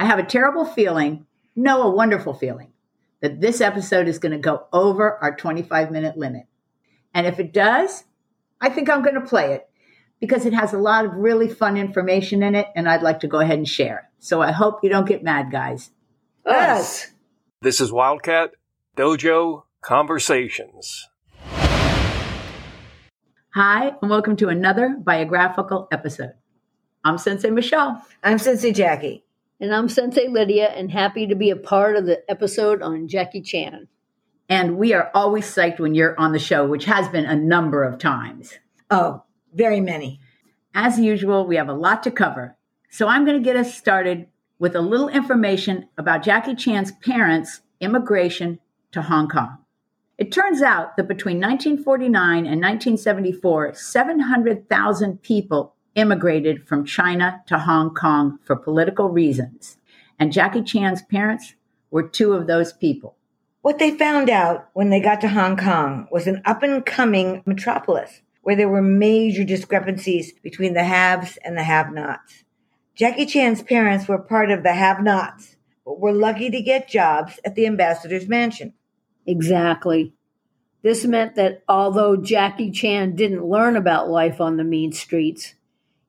I have a terrible feeling, no, a wonderful feeling, that this episode is going to go over our 25 minute limit. And if it does, I think I'm going to play it because it has a lot of really fun information in it and I'd like to go ahead and share. So I hope you don't get mad, guys. Us. This is Wildcat Dojo Conversations. Hi, and welcome to another biographical episode. I'm Sensei Michelle. I'm Sensei Jackie. And I'm Sensei Lydia, and happy to be a part of the episode on Jackie Chan. And we are always psyched when you're on the show, which has been a number of times. Oh, very many. As usual, we have a lot to cover. So I'm going to get us started with a little information about Jackie Chan's parents' immigration to Hong Kong. It turns out that between 1949 and 1974, 700,000 people immigrated from China to Hong Kong for political reasons. And Jackie Chan's parents were two of those people. What they found out when they got to Hong Kong was an up and coming metropolis where there were major discrepancies between the haves and the have nots. Jackie Chan's parents were part of the have nots, but were lucky to get jobs at the ambassador's mansion. Exactly. This meant that although Jackie Chan didn't learn about life on the mean streets,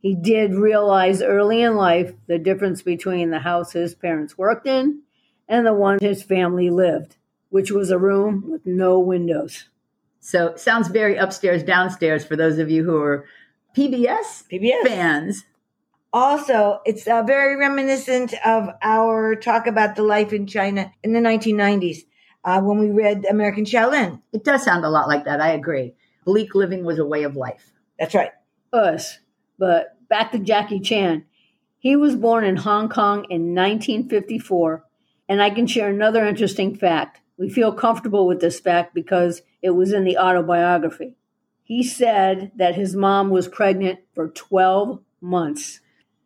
he did realize early in life the difference between the house his parents worked in and the one his family lived, which was a room with no windows. So sounds very upstairs, downstairs for those of you who are PBS, PBS. fans. Also, it's uh, very reminiscent of our talk about the life in China in the 1990s uh, when we read American Shaolin. It does sound a lot like that. I agree. Bleak living was a way of life. That's right. Us. But back to Jackie Chan. He was born in Hong Kong in 1954, and I can share another interesting fact. We feel comfortable with this fact because it was in the autobiography. He said that his mom was pregnant for 12 months.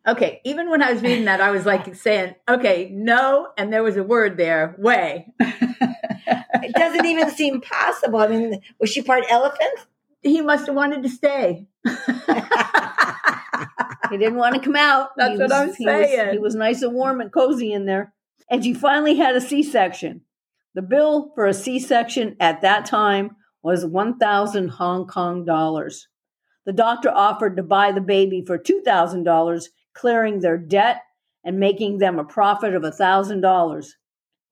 Okay, even when I was reading that, I was like saying, okay, no, and there was a word there, way. It doesn't even seem possible. I mean, was she part elephant? he must have wanted to stay. He didn't want to come out. That's He what I'm he was- saying. he was nice and warm and cozy in there. And she finally had a C section. The bill for a C section at that time was 1,000 Hong Kong dollars. The doctor offered to buy the baby for $2,000, clearing their debt and making them a profit of $1,000.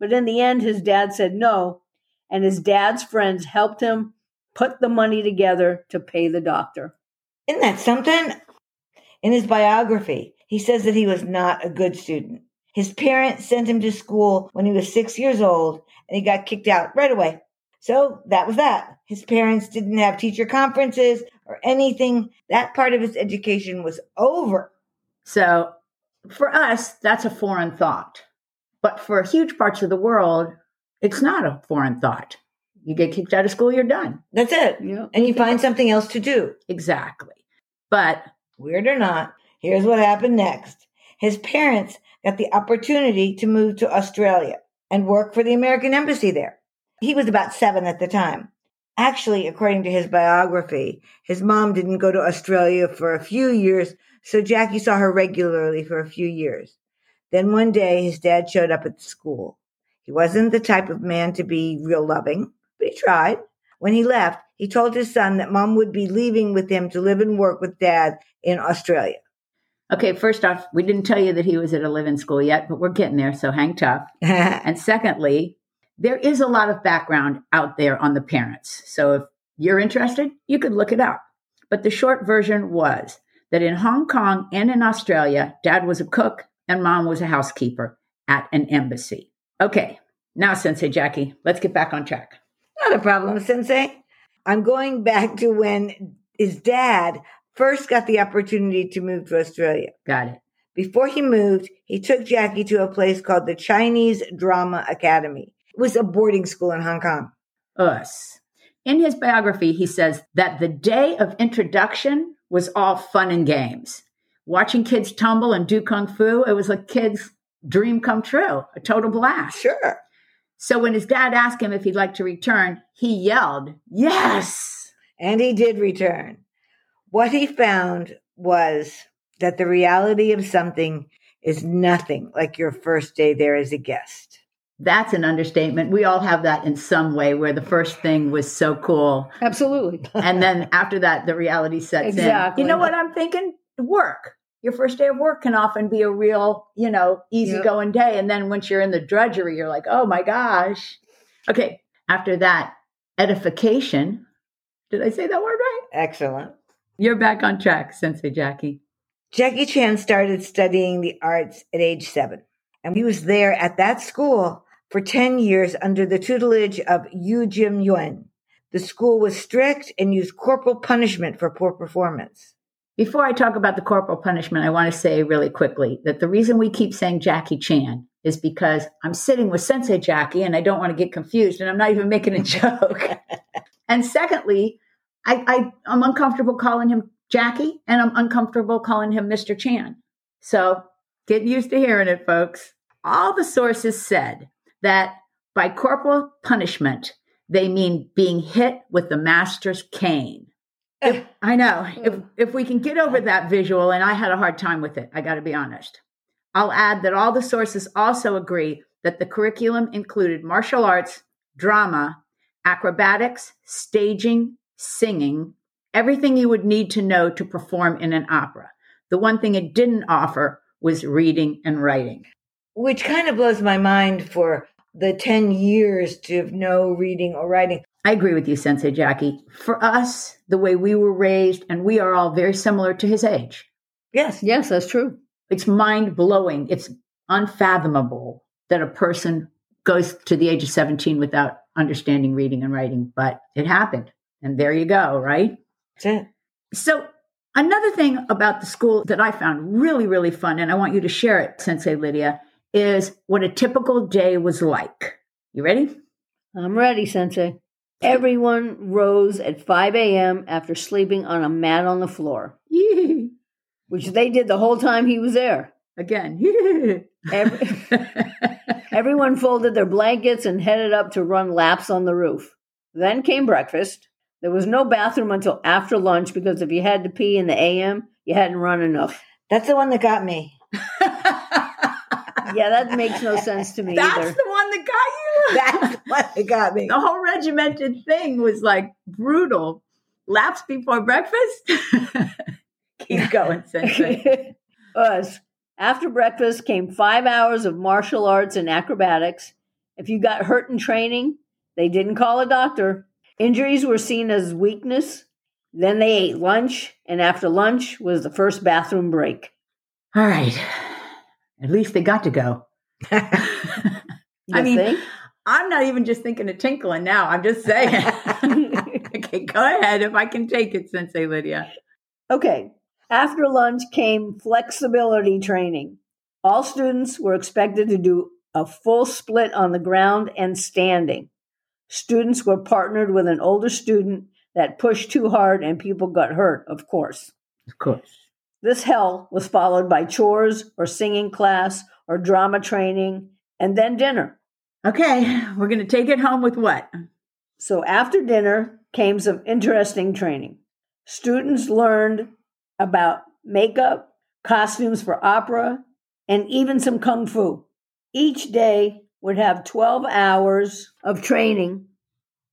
But in the end, his dad said no, and his dad's friends helped him put the money together to pay the doctor. Isn't that something? In his biography, he says that he was not a good student. His parents sent him to school when he was six years old and he got kicked out right away. So that was that. His parents didn't have teacher conferences or anything. That part of his education was over. So for us, that's a foreign thought. But for huge parts of the world, it's not a foreign thought. You get kicked out of school, you're done. That's it. Yeah. And you find something else to do. Exactly. But Weird or not, here's what happened next. His parents got the opportunity to move to Australia and work for the American embassy there. He was about seven at the time. Actually, according to his biography, his mom didn't go to Australia for a few years, so Jackie saw her regularly for a few years. Then one day, his dad showed up at the school. He wasn't the type of man to be real loving, but he tried. When he left, he told his son that mom would be leaving with him to live and work with dad in Australia. okay, first off, we didn't tell you that he was at a live-in school yet, but we're getting there, so hang tough. And secondly, there is a lot of background out there on the parents. So if you're interested, you could look it up. But the short version was that in Hong Kong and in Australia, dad was a cook and mom was a housekeeper at an embassy. Okay, now, Sensei Jackie, let's get back on track. Not a problem, Sensei. I'm going back to when his dad first got the opportunity to move to Australia. Got it. Before he moved, he took Jackie to a place called the Chinese Drama Academy. It was a boarding school in Hong Kong. Us. In his biography, he says that the day of introduction was all fun and games. Watching kids tumble and do kung fu, it was a kid's dream come true, a total blast. Sure. So when his dad asked him if he'd like to return, he yelled, Yes! And he did return. What he found was that the reality of something is nothing like your first day there as a guest. That's an understatement. We all have that in some way where the first thing was so cool. Absolutely. And then after that, the reality sets Exactly. in. You know what I'm thinking? Work. Your first day of work can often be a real, you know, easygoing day. And then once you're in the drudgery, you're like, oh my gosh. Okay. After that, edification. Did I say that word right? Excellent. You're back on track, Sensei Jackie. Jackie Chan started studying the arts at age seven, and he was there at that school for 10 years under the tutelage of Yu Jim Yuen. The school was strict and used corporal punishment for poor performance. Before I talk about the corporal punishment, I want to say really quickly that the reason we keep saying Jackie Chan is because I'm sitting with Sensei Jackie and I don't want to get confused and I'm not even making a joke. and secondly, I, I, I'm uncomfortable calling him Jackie and I'm uncomfortable calling him Mr. Chan. So get used to hearing it, folks. All the sources said that by corporal punishment, they mean being hit with the master's cane. If, I know. Hmm. If if we can get over that visual, and I had a hard time with it, I got to be honest. I'll add that all the sources also agree that the curriculum included martial arts, drama, acrobatics, staging, singing, everything you would need to know to perform in an opera. The one thing it didn't offer was reading and writing. Which kind of blows my mind for the 10 years to have no reading or writing. I agree with you, Sensei Jackie. For us, the way we were raised, and we are all very similar to his age. Yes. Yes, that's true. It's mind blowing. It's unfathomable that a person goes to the age of 17 without understanding reading and writing, but it happened. And there you go, right? That's it. So, another thing about the school that I found really, really fun, and I want you to share it, Sensei Lydia, is what a typical day was like. You ready? I'm ready, Sensei. Everyone rose at 5 a.m. after sleeping on a mat on the floor, which they did the whole time he was there. Again. Every, everyone folded their blankets and headed up to run laps on the roof. Then came breakfast. There was no bathroom until after lunch because if you had to pee in the AM, you hadn't run enough. That's the one that got me. Yeah, that makes no sense to me That's either. the one that got you. That's what that got me. the whole regimented thing was like brutal. Laps before breakfast. Keep going, Sensei. Us. After breakfast came five hours of martial arts and acrobatics. If you got hurt in training, they didn't call a doctor. Injuries were seen as weakness. Then they ate lunch, and after lunch was the first bathroom break. All right. At least they got to go. I mean, think? I'm not even just thinking of tinkling now. I'm just saying. okay, go ahead if I can take it, Sensei Lydia. Okay. After lunch came flexibility training. All students were expected to do a full split on the ground and standing. Students were partnered with an older student that pushed too hard and people got hurt, of course. Of course. This hell was followed by chores or singing class or drama training and then dinner. Okay, we're going to take it home with what? So after dinner came some interesting training. Students learned about makeup, costumes for opera, and even some kung fu. Each day would have 12 hours of training,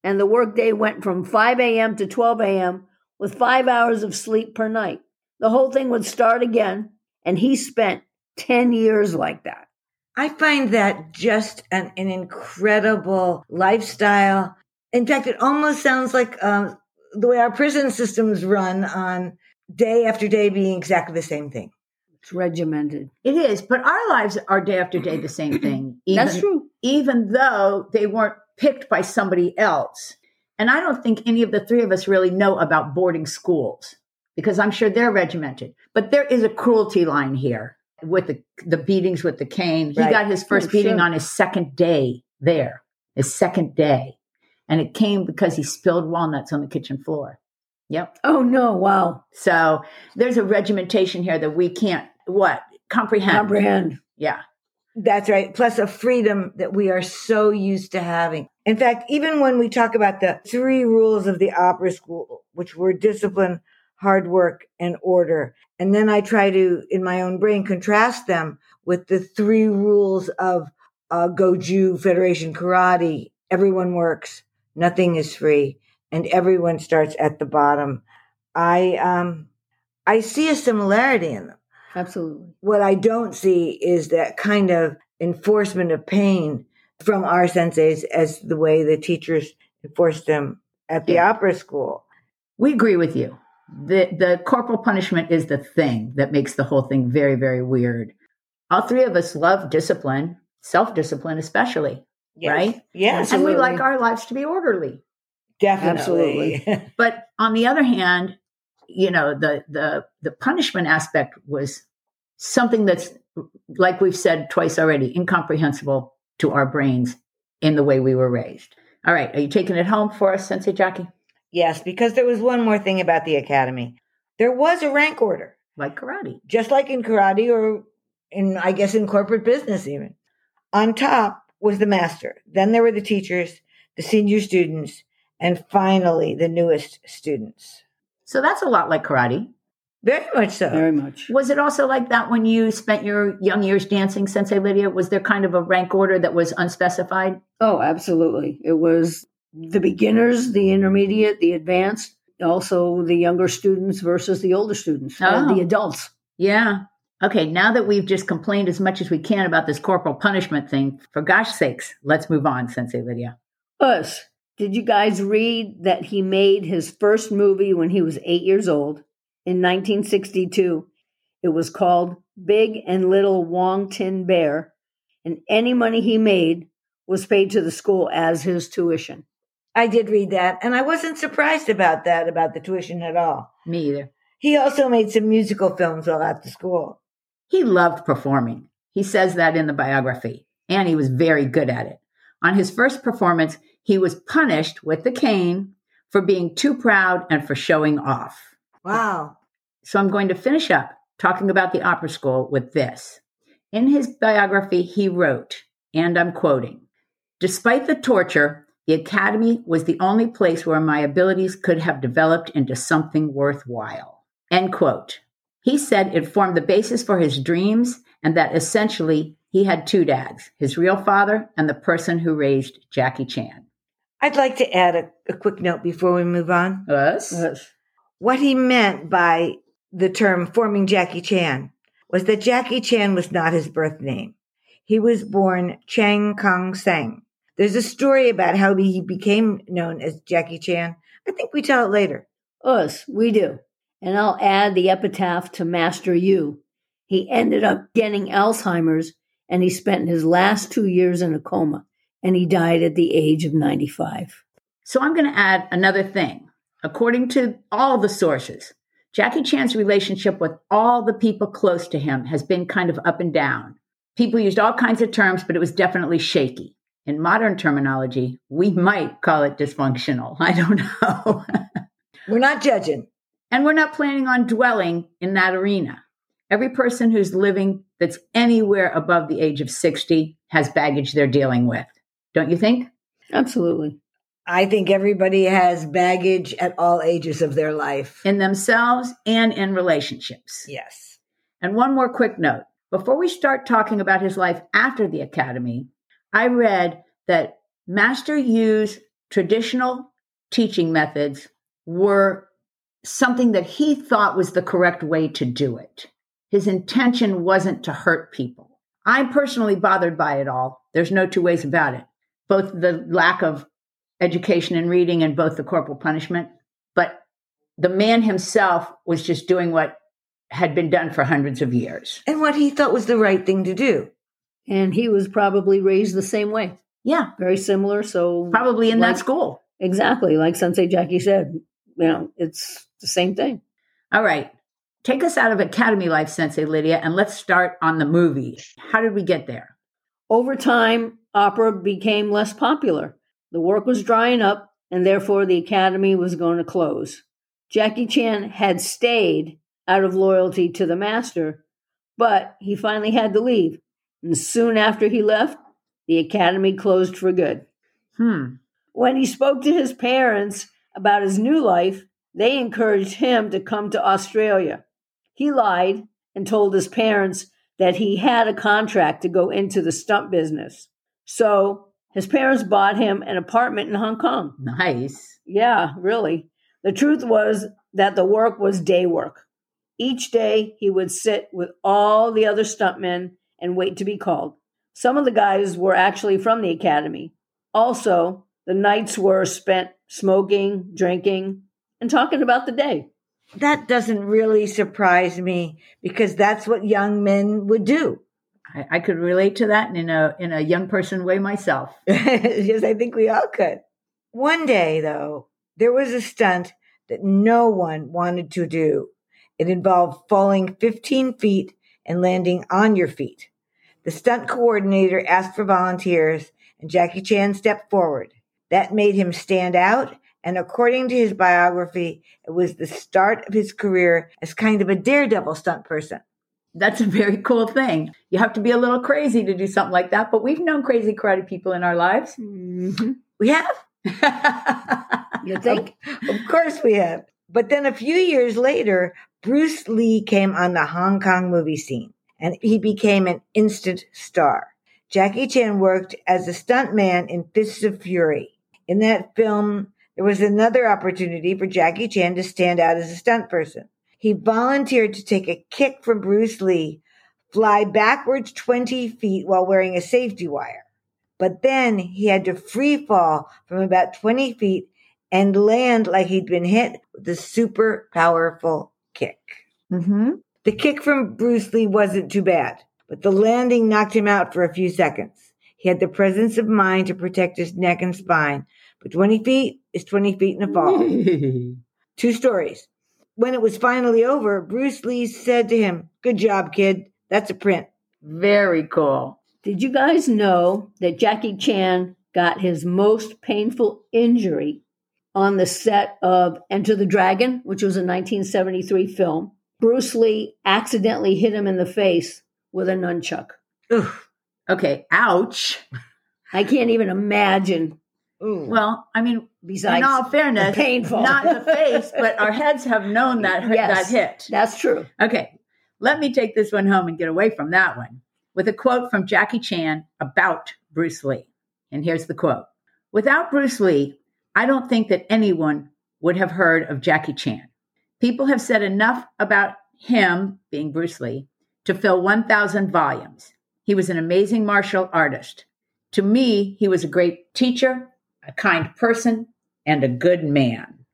and the workday went from 5 a.m. to 12 a.m. with five hours of sleep per night. The whole thing would start again, and he spent 10 years like that. I find that just an, an incredible lifestyle. In fact, it almost sounds like um, the way our prison systems run on day after day being exactly the same thing. It's regimented. It is, but our lives are day after day the same thing. Even, That's true. Even though they weren't picked by somebody else. And I don't think any of the three of us really know about boarding schools because I'm sure they're regimented. But there is a cruelty line here with the, the beatings with the cane. He Right. got his first Oh, beating sure. on his second day there, his second day. And it came because he spilled walnuts on the kitchen floor. Yep. Oh, no. Wow. So there's a regimentation here that we can't, what, comprehend. Comprehend. Yeah. That's right. Plus a freedom that we are so used to having. In fact, even when we talk about the three rules of the opera school, which were discipline, hard work, and order, and then I try to, in my own brain, contrast them with the three rules of uh, Goju Federation Karate. Everyone works, nothing is free, and everyone starts at the bottom. I um, I see a similarity in them. Absolutely. What I don't see is that kind of enforcement of pain from our senseis as the way the teachers enforced them at the Yeah. opera school. We agree with you. The the corporal punishment is the thing that makes the whole thing very, very weird. All three of us love discipline, self-discipline especially, right? Yes, And we like our lives to be orderly. definitely. Absolutely. But on the other hand, you know, the the the punishment aspect was something that's like we've said twice already, incomprehensible to our brains in the way we were raised. All right, are you taking it home for us, Sensei Jackie? Yes, because there was one more thing about the academy. There was a rank order, Like karate. just like in karate or in, I guess, in corporate business even. On top was the master. Then there were the teachers, the senior students, and finally the newest students. So that's a lot like karate. Very much so. Very much. Was it also like that when you spent your young years dancing, Sensei Lydia? Was there kind of a rank order that was unspecified? Oh, absolutely. It was the beginners, the intermediate, the advanced, also the younger students versus the older students, uh, Oh. the adults. Yeah. Okay, now that we've just complained as much as we can about this corporal punishment thing, for gosh sakes, let's move on, Sensei Lydia. Us. Did you guys read that he made his first movie when he was eight years old in 1962? It was called Big and Little Wong Tin Bar, and any money he made was paid to the school as his tuition. I did read that, and I wasn't surprised about that, about the tuition at all. Me either. He also made some musical films while at the school. He loved performing. He says that in the biography, and he was very good at it. On his first performance, he was punished with the cane for being too proud and for showing off. Wow. So I'm going to finish up talking about the opera school with this. In his biography, he wrote, and I'm quoting Despite the torture, the academy was the only place where my abilities could have developed into something worthwhile. End quote. He said it formed the basis for his dreams and that essentially he had two dads his real father and the person who raised Jackie Chan. I'd like to add a, a quick note before we move on. Us? Yes. What he meant by the term forming Jackie Chan was that Jackie Chan was not his birth name. He was born Chang Kong Sang. There's a story about how he became known as Jackie Chan. I think we tell it later. Us, we do. And I'll add the epitaph to Master Yu. He ended up getting Alzheimer's and he spent his last two years in a coma and he died at the age of 95. So I'm going to add another thing. According to all the sources, Jackie Chan's relationship with all the people close to him has been kind of up and down. People used all kinds of terms, but it was definitely shaky. In modern terminology, we might call it dysfunctional. I don't know. We're not judging. and we're not planning on dwelling in that arena. Every person who's living that's anywhere above the age of 60 has baggage they're dealing with. Don't you think? Absolutely. I think everybody has baggage at all ages of their life. In themselves and in relationships. Yes. And one more quick note. Before we start talking about his life after the academy, I read that Master Yu's traditional teaching methods were something that he thought was the correct way to do it. His intention wasn't to hurt people. I'm personally bothered by it all. There's no two ways about it. Both the lack of education and reading and both the corporal punishment. But the man himself was just doing what had been done for hundreds of years. And what he thought was the right thing to do. And he was probably raised the same way. Yeah, Very similar. So, probably in like- that school. Exactly. Like Sensei Jackie said, you know, it's the same thing. All right. Take us out of academy life, Sensei Lydia, and let's start on the movie. How did we get there? Over time, opera became less popular. The work was drying up, and therefore the academy was going to close. Jackie Chan had stayed out of loyalty to the master, but he finally had to leave. And soon after he left, the academy closed for good. Hmm. When he spoke to his parents about his new life, they encouraged him to come to Australia. He lied and told his parents that he had a contract to go into the stunt business. So his parents bought him an apartment in Hong Kong. Nice. Yeah, really. The truth was that the work was day work. Each day he would sit with all the other stuntmen and wait to be called. Some of the guys were actually from the academy. Also, the nights were spent smoking, drinking, and talking about the day. That doesn't really surprise me because that's what young men would do. I, I could relate to that in a in a young person way myself. yes, I think we all could. One day, though, there was a stunt that no one wanted to do. It involved falling 15 feet and landing on your feet. The stunt coordinator asked for volunteers, and Jackie Chan stepped forward. That made him stand out, and according to his biography, it was the start of his career as kind of a daredevil stunt person. That's a very cool thing. You have to be a little crazy to do something like that, but we've known crazy karate people in our lives. Mm-hmm. We have? You think? Of course we have. But then a few years later, Bruce Lee came on the Hong Kong movie scene and he became an instant star. Jackie Chan worked as a stuntman in Fists of Fury. In that film, there was another opportunity for Jackie Chan to stand out as a stunt person. He volunteered to take a kick from Bruce Lee, fly backwards 20 feet while wearing a safety wire. But then he had to free fall from about 20 feet and land like he'd been hit with a super powerful kick. mm-hmm. The kick from Bruce Lee wasn't too bad, but the landing knocked him out for a few seconds. He had the presence of mind to protect his neck and spine, but 20 feet is 20 feet in a fall. Two stories. When it was finally over, Bruce Lee said to him, Good job, kid. That's a print. very cool. Did you guys know that Jackie Chan got his most painful injury on the set of Enter the Dragon, which was a 1973 film? Bruce Lee accidentally hit him in the face with a nunchuck. Oof. Okay, ouch. I can't even imagine. Ooh. Well, I mean, Besides, in all fairness, painful. not in the face, but our heads have known that hurt, Yes. that hit. that's true. Okay, let me take this one home and get away from that one with a quote from Jackie Chan about Bruce Lee. And here's the quote Without Bruce Lee, I don't think that anyone would have heard of Jackie Chan. People have said enough about him, being Bruce Lee, to fill 1,000 volumes. He was an amazing martial artist. To me, he was a great teacher, a kind person, and a good man.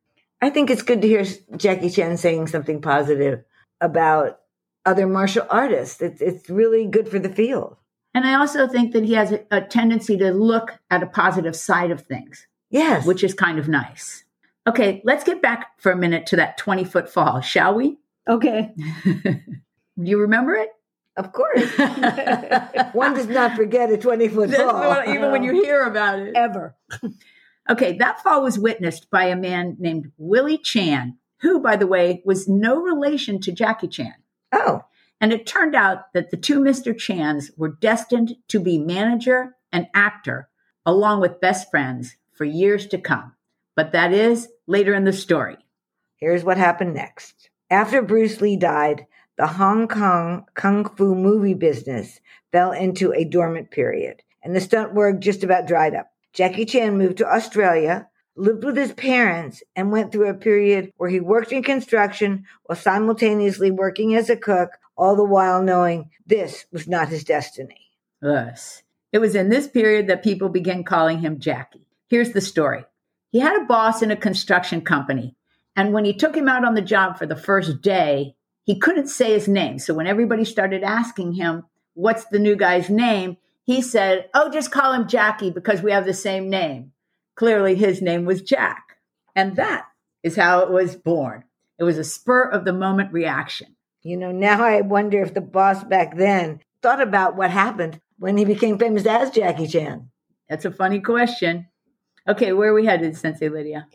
I think it's good to hear Jackie Chan saying something positive about other martial artists. It's, it's really good for the field. And I also think that he has a, a tendency to look at a positive side of things, Yes. which is kind of nice. Okay, let's get back for a minute to that 20 foot fall, shall we? Okay. Do you remember it? of course. One does not forget a 20 foot fall. even when you hear about it. Ever. Okay, that fall was witnessed by a man named Willie Chan, who, by the way, was no relation to Jackie Chan. Oh, And it turned out that the two Mr. Chans were destined to be manager and actor, along with best friends, for years to come. But that is later in the story. here's what happened next. After Bruce Lee died, the Hong Kong kung fu movie business fell into a dormant period, and the stunt work just about dried up. Jackie Chan moved to Australia, lived with his parents, and went through a period where he worked in construction while simultaneously working as a cook, all the while knowing this was not his destiny. Yes. It was in this period that people began calling him Jackie. Here's the story. He had a boss in a construction company, and when he took him out on the job for the first day, he couldn't say his name. So when everybody started asking him, What's the new guy's name? he said, Oh, just call him Jackie because we have the same name. Clearly, his name was Jack. And that is how it was born. It was a spur of the moment reaction. You know, now I wonder if the boss back then thought about what happened when he became famous as Jackie Chan. That's a funny question. Okay, where are we headed, Sensei Lydia?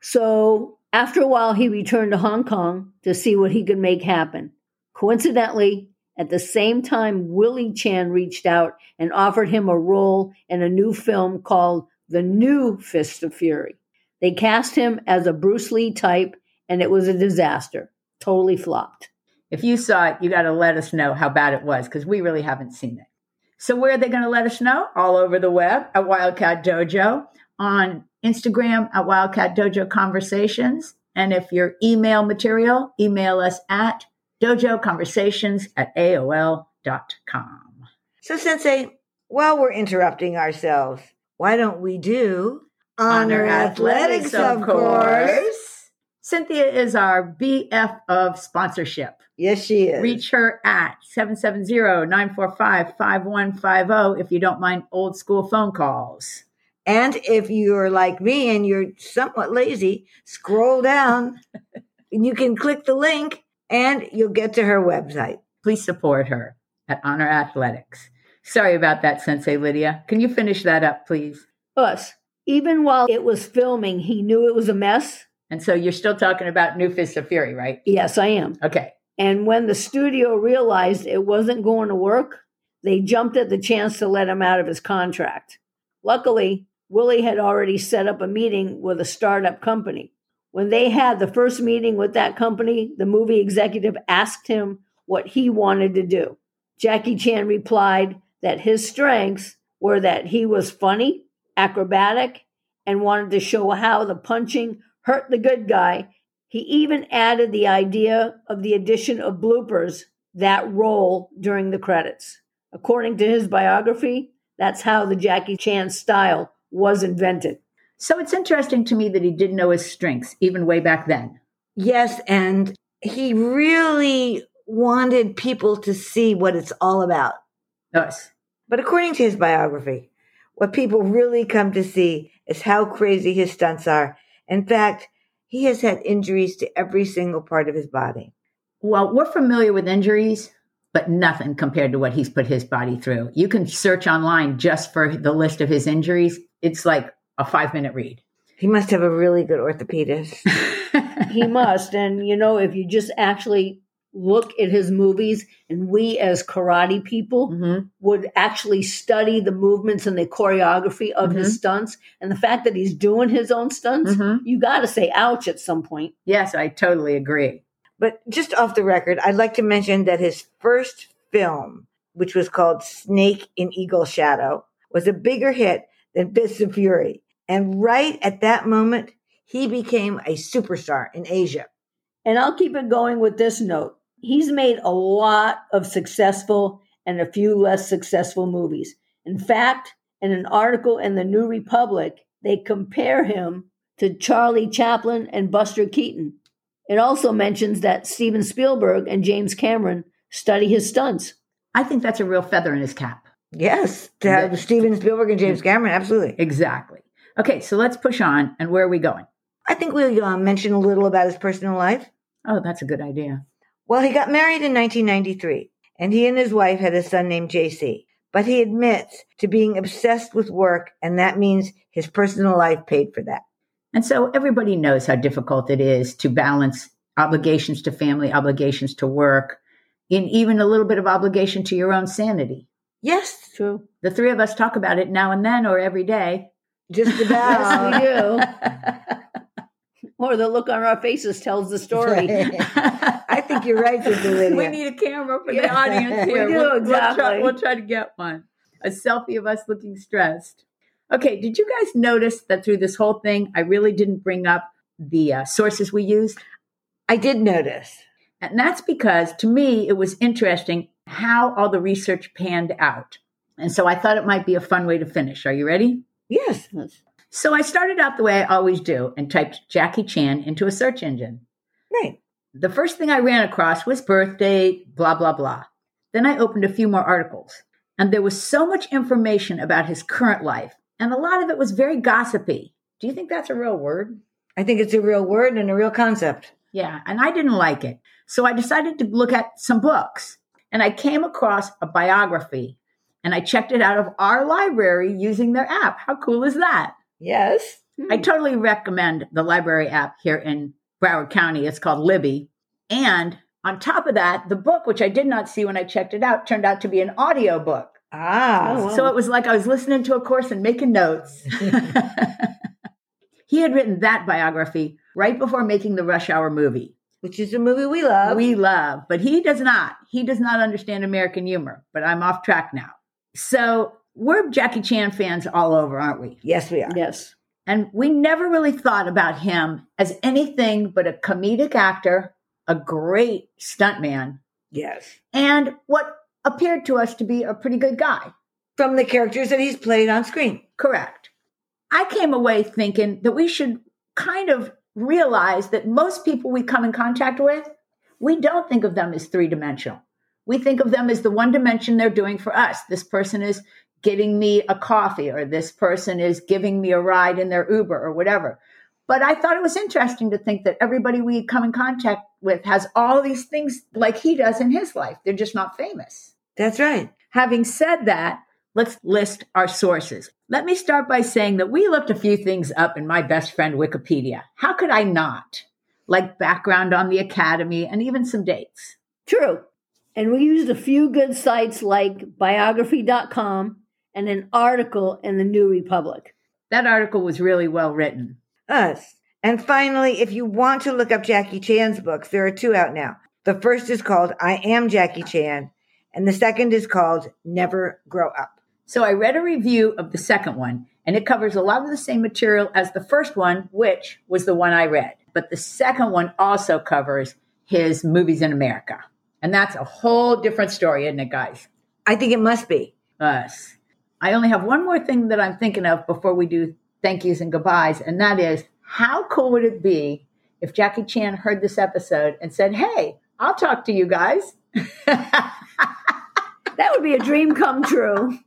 So after a while, he returned to Hong Kong to see what he could make happen. Coincidentally, at the same time, Willie Chan reached out and offered him a role in a new film called The New Fist of Fury. They cast him as a Bruce Lee type, and it was a disaster. Totally flopped. If you saw it, you got to let us know how bad it was because we really haven't seen it. So, where are they going to let us know? All over the web at Wildcat Dojo, on Instagram at Wildcat Dojo Conversations. And if you're email material, email us at dojoconversations at AOL.com. So, Sensei, while we're interrupting ourselves, why don't we do Honor, Athletics, of course? Cynthia is our BF of sponsorship. Yes, she is. Reach her at 770-945-5150 if you don't mind old school phone calls. And if you're like me and you're somewhat lazy, scroll down and you can click the link and you'll get to her website. Please support her at Honor Athletics. Sorry about that, Sensei Lydia. Can you finish that up, please? Us. Even while it was filming, he knew it was a mess. And so you're still talking about New Fist of Fury, right? Yes, I am. Okay. And when the studio realized it wasn't going to work, they jumped at the chance to let him out of his contract. Luckily, Willie had already set up a meeting with a startup company. When they had the first meeting with that company, the movie executive asked him what he wanted to do. Jackie Chan replied that his strengths were that he was funny, acrobatic, and wanted to show how the punching hurt the good guy. He even added the idea of the addition of bloopers that roll during the credits. According to his biography, that's how the Jackie Chan style was invented. So it's interesting to me that he didn't know his strengths even way back then. Yes, and he really wanted people to see what it's all about. Us. But according to his biography, what people really come to see is how crazy his stunts are. In fact, he has had injuries to every single part of his body. Well, we're familiar with injuries, but nothing compared to what he's put his body through. You can search online just for the list of his injuries. It's like a five minute read. He must have a really good orthopedist. he must. And, you know, if you just actually look at his movies and we as karate people Mhm. would actually study the movements and the choreography of his stunts and the fact that he's doing his own stunts, Mhm. you got to say ouch at some point. Yes, I totally agree. But just off the record, I'd like to mention that his first film, which was called Snake in Eagle Shadow, was a bigger hit than Fists of Fury. And right at that moment, he became a superstar in Asia. And I'll keep it going with this note. He's made a lot of successful and a few less successful movies. In fact, in an article in the New Republic, they compare him to Charlie Chaplin and Buster Keaton. It also mentions that Steven Spielberg and James Cameron study his stunts. I think that's a real feather in his cap. Yes, to have Steven Spielberg and James Cameron, absolutely. Exactly. Okay, so let's push on. And where are we going? I think we'll uh, mention a little about his personal life. Oh, that's a good idea. Well, he got married in 1993, and he and his wife had a son named JC. But he admits to being obsessed with work, and that means his personal life paid for that. And so everybody knows how difficult it is to balance obligations to family, obligations to work, and even a little bit of obligation to your own sanity. Yes, True. The three of us talk about it now and then or every day. just about. Yes, we do. Or the look on our faces tells the story. I think you're right, Lydia. We need a camera for the Yeah. audience We here. do, we'll, we'll try, we'll try to get one. A selfie of us looking stressed. Okay, did you guys notice that through this whole thing, I really didn't bring up the uh, sources we used? I did notice. And that's because to me, it was interesting how all the research panned out. And so I thought it might be a fun way to finish. Are you ready? Yes. So I started out the way I always do and typed Jackie Chan into a search engine. Right. The first thing I ran across was birth date, blah, blah, blah. Then I opened a few more articles, and there was so much information about his current life, and a lot of it was very gossipy. Do you think that's a real word? I think it's a real word and a real concept. Yeah, and I didn't like it. So I decided to look at some books, and I came across a biography, and I checked it out of our library using their app. How cool is that? Yes. I totally recommend the library app here in Broward County. It's called Libby. And on top of that, the book, which I did not see when I checked it out, turned out to be an audio book. Ah. Oh, wow. So it was like I was listening to a course and making notes. he had written that biography right before making the Rush Hour movie. Which is a movie we love. We love, but he does not. He does not understand American humor, but I'm off track now. So we're Jackie Chan fans all over, aren't we? yes, we are. Yes. And we never really thought about him as anything but a comedic actor, a great stuntman, Yes. and what appeared to us to be a pretty good guy. From the characters that he's played on screen. Correct. I came away thinking that we should kind of realize that most people we come in contact with, we don't think of them as three dimensional. We think of them as the one dimension they're doing for us. This person is getting me a coffee, or this person is giving me a ride in their Uber, or whatever. But I thought it was interesting to think that everybody we come in contact with has all these things like he does in his life. They're just not famous. That's right. Having said that, let's list our sources. Let me start by saying that we looked a few things up in my best friend Wikipedia. How could I not? Like background on the Academy and even some dates. True. And we used a few good sites like biography.com and an article in the New Republic. That article was really well written. Us. And finally, if you want to look up Jackie Chan's books, there are two out now. The first is called I Am Jackie Chan, and the second is called Never Grow Up. So I read a review of the second one, and it covers a lot of the same material as the first one, which was the one I read. But the second one also covers his movies in America. And that's a whole different story, isn't it, guys? I think it must be. us. I only have one more thing that I'm thinking of before we do thank yous and goodbyes, and that is how cool would it be if Jackie Chan heard this episode and said, Hey, I'll talk to you guys? That would be a dream come true.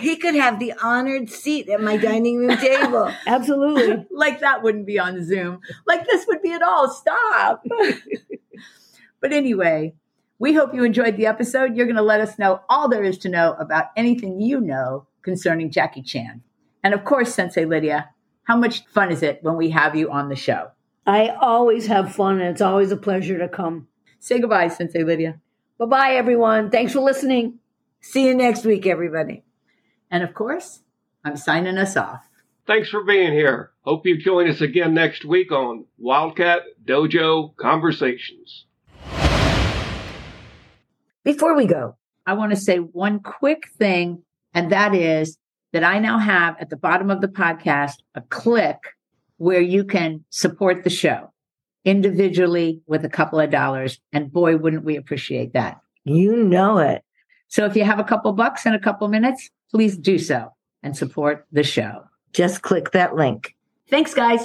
He could have the honored seat at my dining room table. Absolutely. like that wouldn't be on Zoom. Like this would be at all. Stop. but anyway, we hope you enjoyed the episode. You're going to let us know all there is to know about anything you know concerning Jackie Chan. And of course, Sensei Lydia, how much fun is it when we have you on the show? I always have fun and it's always a pleasure to come. Say goodbye, Sensei Lydia. Bye bye, everyone. Thanks for listening. See you next week, everybody. And of course, I'm signing us off. Thanks for being here. Hope you join us again next week on Wildcat Dojo Conversations. Before we go, I want to say one quick thing, and that is that I now have at the bottom of the podcast a click where you can support the show individually with a couple of dollars. And boy, wouldn't we appreciate that. you know it. So if you have a couple bucks and a couple minutes, please do so and support the show. Just click that link. Thanks, guys.